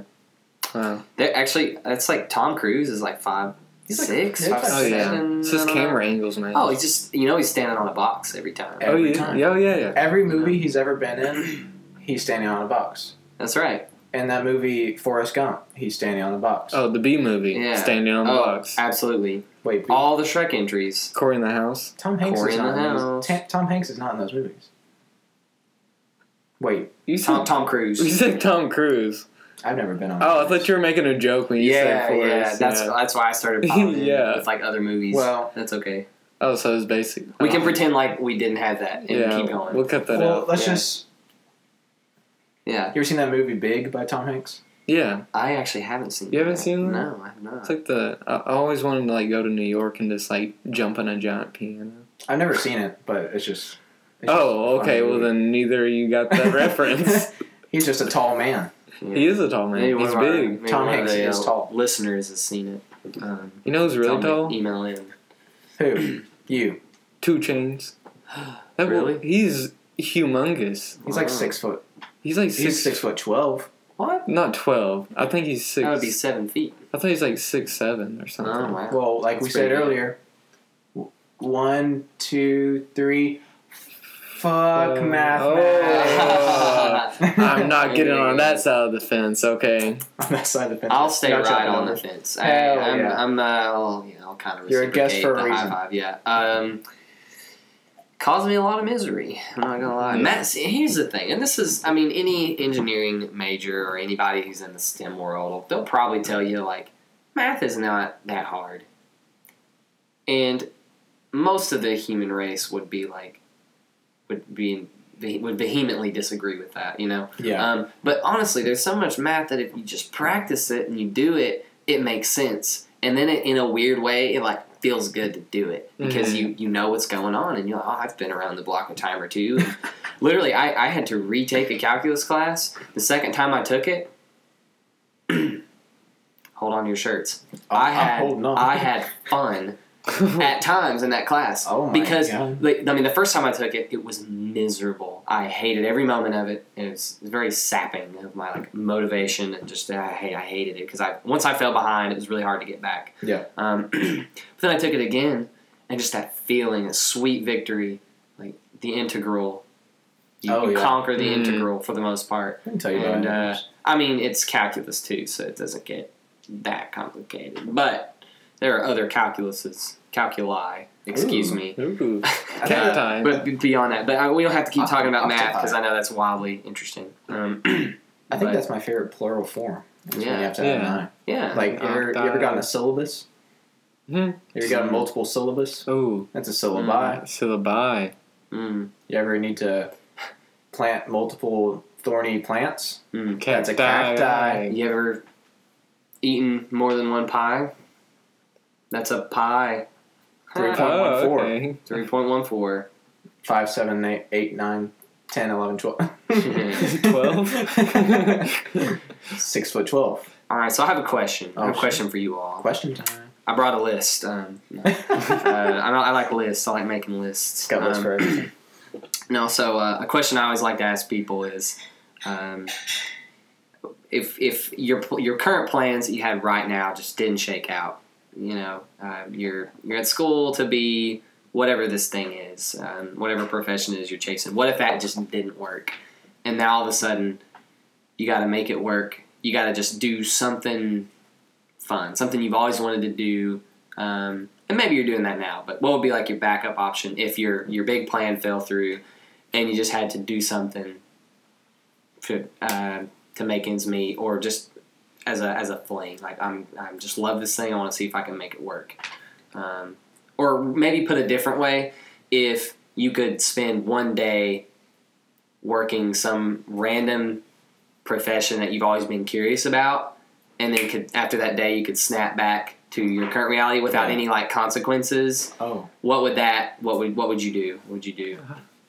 S3: Wow.
S2: They're actually, it's like Tom Cruise is like five,
S4: He's like-
S2: six,
S4: he's
S2: five,
S4: like-
S3: Oh yeah,
S2: seven,
S3: it's just
S2: I don't know.
S3: camera angles, man.
S2: Oh, he's just you know he's standing on a box every time.
S3: oh
S4: every
S3: yeah,
S4: time.
S3: yeah, oh, yeah, yeah.
S4: Every movie he's ever been in, he's standing on a box.
S2: That's right.
S4: In that movie Forrest Gump, he's standing on a box.
S3: Oh, the B movie,
S2: Yeah.
S3: standing on the
S2: oh,
S3: box.
S2: absolutely.
S4: Wait,
S2: All the Shrek entries.
S3: Cory in the house.
S4: Tom Hanks
S2: Cory
S4: is
S2: in
S4: not
S2: the
S4: in those.
S2: House.
S4: Ta- Tom Hanks is not in those movies. Wait,
S3: You said
S2: Tom Tom
S3: you said Tom Cruise.
S4: I've never been on.
S3: Oh, I thought you were making a joke when you
S2: Yeah,
S3: said
S2: yeah.
S3: Forrest.
S2: That's
S3: yeah.
S2: that's why I started popping
S3: Yeah.
S2: in with like other movies.
S4: Well-
S2: that's okay.
S3: Oh, so it's basic.
S2: We can
S3: oh.
S2: pretend like we didn't have that and
S3: Yeah,
S2: keep going.
S3: we'll cut that
S4: well,
S3: out.
S4: let's
S2: yeah.
S4: just.
S2: Yeah,
S4: You ever seen that movie Big by Tom Hanks?
S3: Yeah,
S2: I actually haven't seen. It.
S3: You haven't
S2: that.
S3: seen that?
S2: No, I have not.
S3: it's like the. I I always wanted to like go to New York and just like jump on a giant piano.
S4: I've never seen it, but it's just. it's
S3: Oh,
S4: just
S3: okay. Well,
S4: movie.
S3: then neither of you got that reference.
S4: He's just a tall man.
S2: Yeah.
S3: He is a tall man.
S2: Maybe one
S3: He's
S2: of our-
S3: big.
S2: maybe
S4: Tom
S2: one of
S4: Hanks
S2: the,
S4: is
S2: uh,
S4: tall.
S2: Listeners have seen it. Um,
S3: You know who's really tall?
S2: Email in.
S4: Who? You.
S3: 2 Chainz. That
S2: Really?
S3: boy- he's humongous.
S4: He's like six foot.
S3: He's like six,
S4: He's
S3: six.
S4: six foot twelve.
S2: What?
S3: Not twelve. I think he's six.
S2: That would be seven feet.
S3: I thought he's like six seven or something.
S2: Oh wow.
S4: Well, like we said
S2: good.
S4: earlier. One, two, three. Fuck
S3: Uh,
S4: math.
S3: oh.
S4: math.
S3: I'm not getting on that side of the fence. Okay.
S4: on that side of the fence.
S2: I'll stay
S4: Not
S2: right on
S4: over.
S2: the fence.
S4: Hell
S2: I, I'm,
S4: yeah.
S2: I'm, uh, I'll, you know, I'll kind of
S4: You're a guest for a
S2: the
S4: reason.
S2: High five, yeah. Um, caused me a lot of misery. I'm not gonna lie.
S3: Yeah.
S2: Matt, see, here's the thing, and this is, I mean, any engineering major or anybody who's in the STEM world, they'll probably tell you like, math is not that hard, and most of the human race would be like, would be would vehemently disagree with that. You know.
S4: Yeah.
S2: Um, but honestly, there's so much math that if you just practice it and you do it, it makes sense. And then it, in a weird way, it like feels good to do it because
S3: Mhm.
S2: you you know what's going on and you're like, oh, I've been around the block a time or two. Literally, I, I had to retake a calculus class. The second time I took it, hold on to your shirts. I had. I had fun at times in that class.
S4: Oh my
S2: because
S4: God.
S2: like I mean the first time I took it, it was miserable. I hated every moment of it. It was very sapping of my like motivation and just I hate I hated it because I once I fell behind, it was really hard to get back.
S4: Yeah.
S2: Um, but then I took it again, and just that feeling, a sweet victory, like the integral. You,
S4: Oh,
S2: you
S4: yeah.
S2: conquer the
S3: Mhm.
S2: integral for the most part.
S4: I can tell you
S2: And,
S4: that.
S2: uh, I mean, it's calculus too, so it doesn't get that complicated. But there are other calculuses, calculi, excuse
S4: Ooh.
S2: me.
S3: Ooh. Cat
S2: Uh,
S3: time.
S2: But beyond that, but uh, we don't have to keep talking about math because I know that's wildly interesting. Um,
S4: I think
S2: but-
S4: that's my favorite plural form.
S2: Yeah.
S4: you have to
S3: Yeah.
S4: nine.
S2: yeah.
S4: Like, you ever, you ever gotten a syllabus?
S3: Hmm.
S4: You ever got a multiple syllabus?
S3: Ooh.
S4: That's a syllabi.
S3: Syllabi.
S2: Mm,
S4: You ever need to plant multiple thorny plants?
S2: mm.
S4: That's a cacti.
S2: You ever eaten more than one pie? That's a pie.
S4: Three point-
S3: Oh,
S4: 0.14.
S3: okay.
S2: Three point one four.
S4: Five, seven, eight, eight, nine, ten, eleven, twelve.
S3: Twelve?
S4: Six foot twelve.
S2: All right, so I have a question. I have
S4: Oh,
S2: a question for you all.
S4: Question time.
S2: I brought a list. Um, no. uh, I, don't- I like lists. I like making lists.
S4: It's got lists
S2: Um,
S4: for everything.
S2: No, so uh, a question I always like to ask people is, um, if if your your current plans that you had right now just didn't shake out, you know, uh, you're you're at school to be whatever this thing is, um, whatever profession is you're chasing. What if that just didn't work, and now all of a sudden you got to make it work. You got to just do something fun, something you've always wanted to do. Um, and maybe you're doing that now, but what would be like your backup option if your your big plan fell through, and you just had to do something to uh, to make ends meet, or just as a as a fling? Like I'm I'm just love this thing. I want to see if I can make it work. Um, or maybe put a different way, if you could spend one day working some random profession that you've always been curious about, and then could after that day you could snap back to your current reality without
S4: Yeah.
S2: any like consequences.
S4: Oh,
S2: What would that? What would what would you do? What would you do?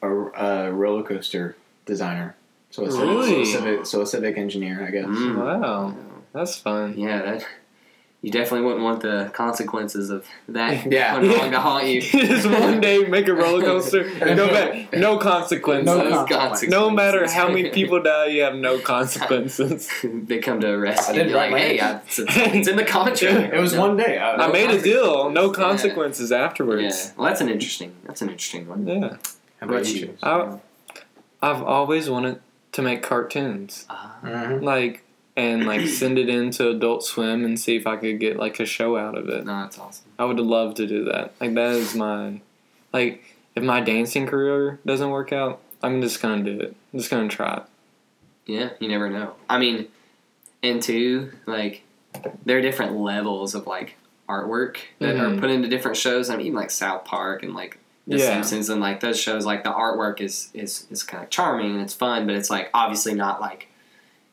S4: a, a roller coaster designer. So a, civic, so,
S3: Really?
S4: a civic, so a civic engineer, I guess.
S2: Mm.
S3: Wow, that's fun.
S2: Yeah, that you definitely wouldn't want the consequences of that
S4: Yeah.
S2: coming along to haunt you.
S3: Just one day make a roller coaster and go back. No consequences.
S4: No consequences.
S3: No matter how many people die, you have no consequences.
S2: they come to arrest you. You're like, hey. I, it's, it's in the contract.
S4: It was
S2: No.
S4: one day. I,
S3: I made a deal. No consequences
S2: Yeah.
S3: afterwards.
S2: Well, that's an interesting. That's an interesting one.
S3: Yeah.
S4: How about
S2: about
S4: you?
S2: you?
S3: I, I've always wanted to make cartoons,
S2: Uh,
S4: Mhm.
S3: like and like send it into Adult Swim and see if I could get like a show out of it.
S2: no, that's awesome.
S3: I would love to do that. Like that is my, like if my dancing career doesn't work out, I'm just gonna do it. I'm just gonna try it.
S2: Yeah, you never know. I mean, and two, like, there are different levels of like artwork that
S3: Mhm.
S2: are put into different shows. I mean, even like South Park and like The
S3: Yeah.
S2: Simpsons and like those shows. Like the artwork is is is kind of charming and it's fun, but it's like obviously not like,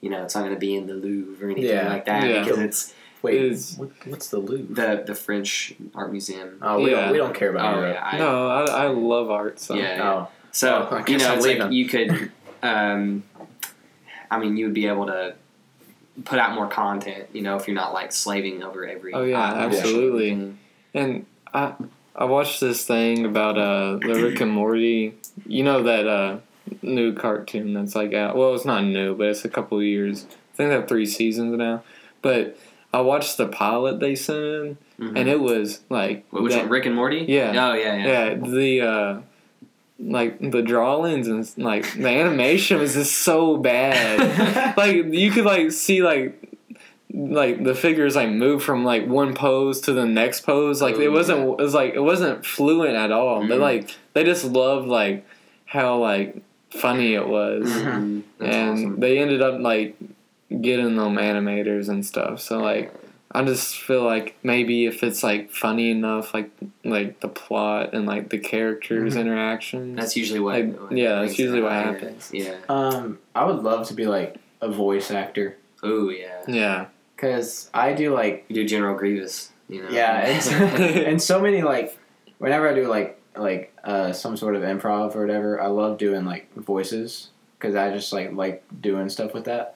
S2: you know, it's not going to be in the Louvre or anything
S4: Yeah.
S2: like that
S3: Yeah.
S2: because it's
S4: Wait,
S3: Is-
S4: what, what's the Louvre?
S2: the the French art museum.
S4: Oh, we
S3: Yeah.
S4: don't we don't care about
S2: Oh
S4: Europe.
S2: yeah, I,
S3: no, I, I love art. So
S2: Yeah, yeah.
S4: Oh,
S2: So
S4: Oh,
S2: you know, it's like you could, um, I mean, you would be able to put out more content. You know, if you're not like slaving over every.
S3: Oh, yeah,
S2: item.
S3: absolutely. And I I watched this thing about uh the Rick and Morty. You know that uh new cartoon that's like out. Well, it's not new, but it's a couple of years. I think they have three seasons now. But I watched the pilot they sent in,
S2: Mhm.
S3: and it was like
S2: What, which
S3: that-
S2: one? Rick and Morty.
S3: Yeah.
S2: Oh yeah, yeah.
S3: yeah the uh like the drawings and like the animation was just so bad. like you could like see like like the figures like move from like one pose to the next pose like it wasn't it was like it wasn't fluent at all but
S2: Mhm.
S3: like they just loved like how like funny it was
S2: Mhm.
S3: And
S2: awesome.
S3: they ended up like getting them animators and stuff so like I just feel like maybe if it's like funny enough, like like the plot and like the characters'
S4: Mhm.
S3: interactions.
S2: That's usually what.
S3: Like,
S2: what
S3: yeah, that's usually what happens.
S2: Yeah.
S4: Um, I would love to be like a voice actor
S2: Oh yeah.
S3: yeah,
S4: because I do like
S2: You do General Grievous. You know.
S4: yeah, and, and so many like whenever I do like like uh some sort of improv or whatever, I love doing like voices because I just like like doing stuff with that.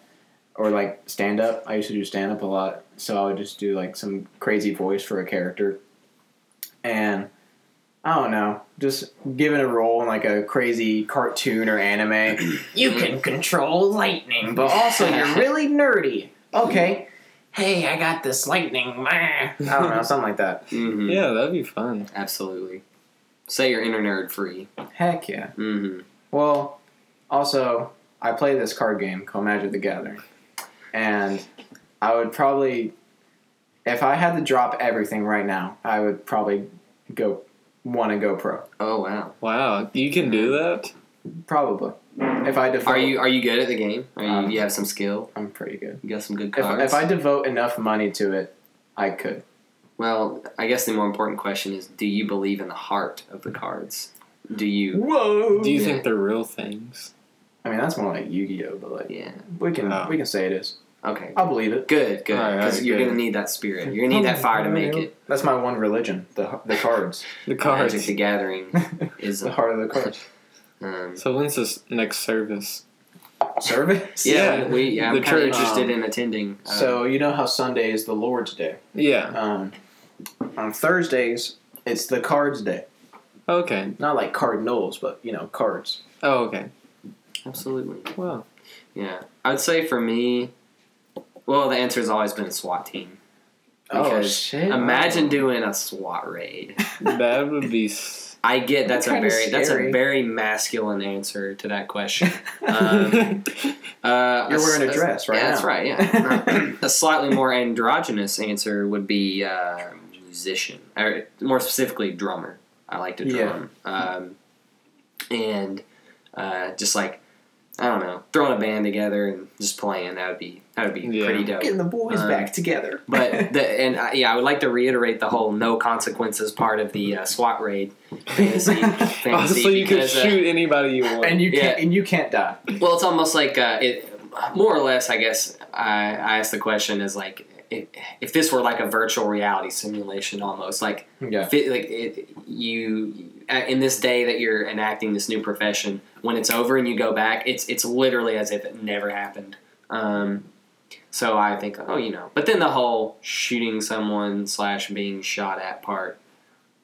S4: Or like stand up. I used to do stand up a lot, so I would just do like some crazy voice for a character, and I don't know, just given a role in like a crazy cartoon or anime. you can control lightning, but also you're really nerdy. Okay. Hey, I got this lightning. I don't know, something like that.
S2: hmm
S3: yeah, that'd be fun.
S2: Absolutely. Say you're inner nerd free.
S4: Heck yeah.
S2: Mm-hmm.
S4: Well, also, I play this card game called Magic the Gathering. And I would probably, if I had to drop everything right now, I would probably go, want to go pro.
S2: Oh wow.
S3: Wow, you can do that.
S4: Probably. If I devote,
S2: Are you are you good at the game? Are you,
S4: Um,
S2: you have some skill?
S4: I'm pretty good.
S2: You got some good
S4: If,
S2: cards.
S4: if I devote enough money to it, I could.
S2: Well, I guess the more important question is: Do you believe in the heart of the cards? Do you?
S4: Whoa!
S3: Do you think they're real things?
S4: I mean, that's more like Yu-Gi-Oh, but like
S2: Yeah.
S4: we can
S3: Oh.
S4: we can say it is.
S2: Okay.
S4: I'll believe it.
S2: Good. Good.
S3: Alright,
S2: Because
S3: alright,
S2: you're
S3: good.
S2: gonna need that spirit. You're gonna need that fire to make it.
S4: That's my one religion. The the cards.
S3: The cards.
S2: Magic the Gathering is.
S4: the heart of the cards.
S2: Um,
S3: So when's this next service?
S4: Service.
S2: yeah,
S3: Yeah,
S2: we. Yeah, I'm
S3: the
S2: kind of
S3: church.
S2: interested
S4: Um,
S2: in attending. Uh,
S4: So you know how Sunday is the Lord's Day.
S3: Yeah.
S4: Um, on Thursdays it's the cards day.
S3: Okay.
S4: Not like cardinals, but you know cards.
S3: Oh, okay.
S2: Absolutely.
S3: Well,
S2: Yeah. I'd say for me, well, the answer has always been a SWAT team.
S4: oh shit!
S2: Imagine doing a SWAT raid.
S3: that would be. s-
S2: I get that's a
S4: Kinda
S2: very that's a very masculine answer to that question. Um, Uh,
S4: You're wearing a
S2: s-
S4: dress right
S2: yeah, That's right. Yeah. a slightly more androgynous answer would be uh, musician, or more specifically drummer. I like to
S4: Yeah.
S2: drum, um, and uh, just like I don't know, throwing a band together and just playing. That would be that would be
S3: Yeah.
S2: pretty dope.
S4: Getting the boys
S2: Um,
S4: back together.
S2: But the, and uh, yeah, I would like to reiterate the whole no consequences part of the uh, SWAT raid fantasy. fantasy
S3: Oh, so you could
S2: because, uh,
S3: shoot anybody you want.
S4: and you
S2: Yeah.
S4: can't and you can't die.
S2: well, it's almost like uh, it, more or less. I guess I, I asked the question is like if, if this were like a virtual reality simulation, almost like
S4: Yeah.
S2: if it, like it, you uh, in this day that you're enacting this new profession. When it's over and you go back, it's it's literally as if it never happened. Um, so I think, oh, you know, but then the whole shooting someone slash being shot at part,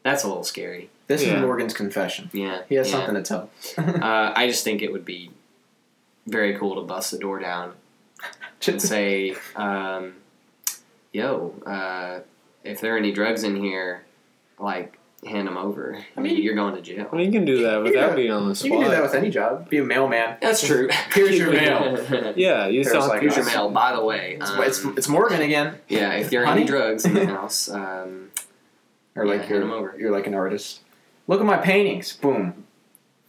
S2: that's a little scary.
S4: This
S3: Yeah.
S4: is Morgan's confession.
S2: Yeah,
S4: He has
S2: yeah.
S4: something to tell.
S2: Uh, I just think it would be very cool to bust the door down and say, um, "Yo, uh, if there are any drugs in here, like hand them over. I mean,
S4: mean-
S2: you're going to jail."
S3: Well, you can do that without being on the
S4: You can do that
S3: spot.
S4: with any job. Be a mailman.
S2: That's true.
S4: Here's your mail.
S3: Yeah, you
S4: There's
S3: still
S4: like-
S2: Here's your mail. By the way,
S4: It's,
S2: um,
S4: it's, it's Morgan again.
S2: yeah. If there are
S4: Honey?
S2: any drugs in the house, um,
S4: Or
S2: Yeah,
S4: like
S2: hand
S4: you're,
S2: 'em over.
S4: you're like an artist. Look at my paintings. Boom.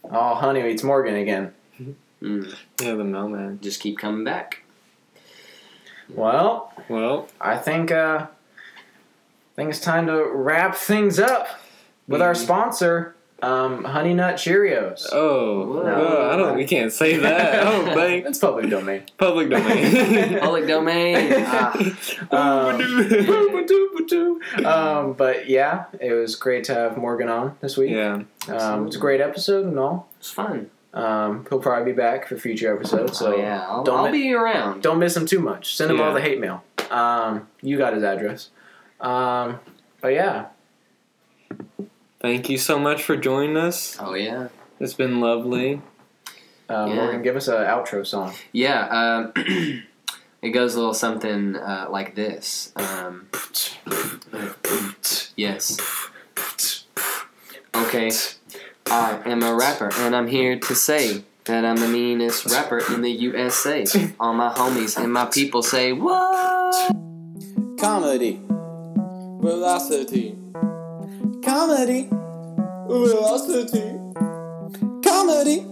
S4: Oh, honey, it's Morgan again.
S2: mm,
S3: Yeah, the mailman.
S2: just keep coming back.
S4: Well,
S3: Well,
S4: I think uh, I think it's time to wrap things up with our
S3: Mhm.
S4: sponsor, um, Honey Nut Cheerios.
S3: oh,
S2: Whoa.
S3: well, I don't. We can't say that. I don't think
S4: It's public domain.
S3: public domain.
S2: Public domain. Ah,
S4: Um, um, but yeah, it was great to have Morgan on this week.
S3: yeah,
S4: Um, it's a great episode and all.
S2: it's fun.
S4: Um, he'll probably be back for future episodes. So
S2: oh yeah, I'll,
S4: don't
S2: I'll
S4: mi-
S2: be around.
S4: don't miss him too much. Send him all the hate mail. Um, you got his address. Um, but yeah,
S3: thank you so much for joining us.
S2: Oh yeah.
S3: It's been lovely.
S4: uh,
S2: Yeah.
S4: Morgan, give us an outro song.
S2: Yeah, um, it goes a little something uh, like this. Um, yes. Okay. I am a rapper, and I'm here to say that I'm the meanest rapper in the USA. All my homies and my people say, What?
S1: Comedy. Velocity. Comedy. Velocity. Comedy.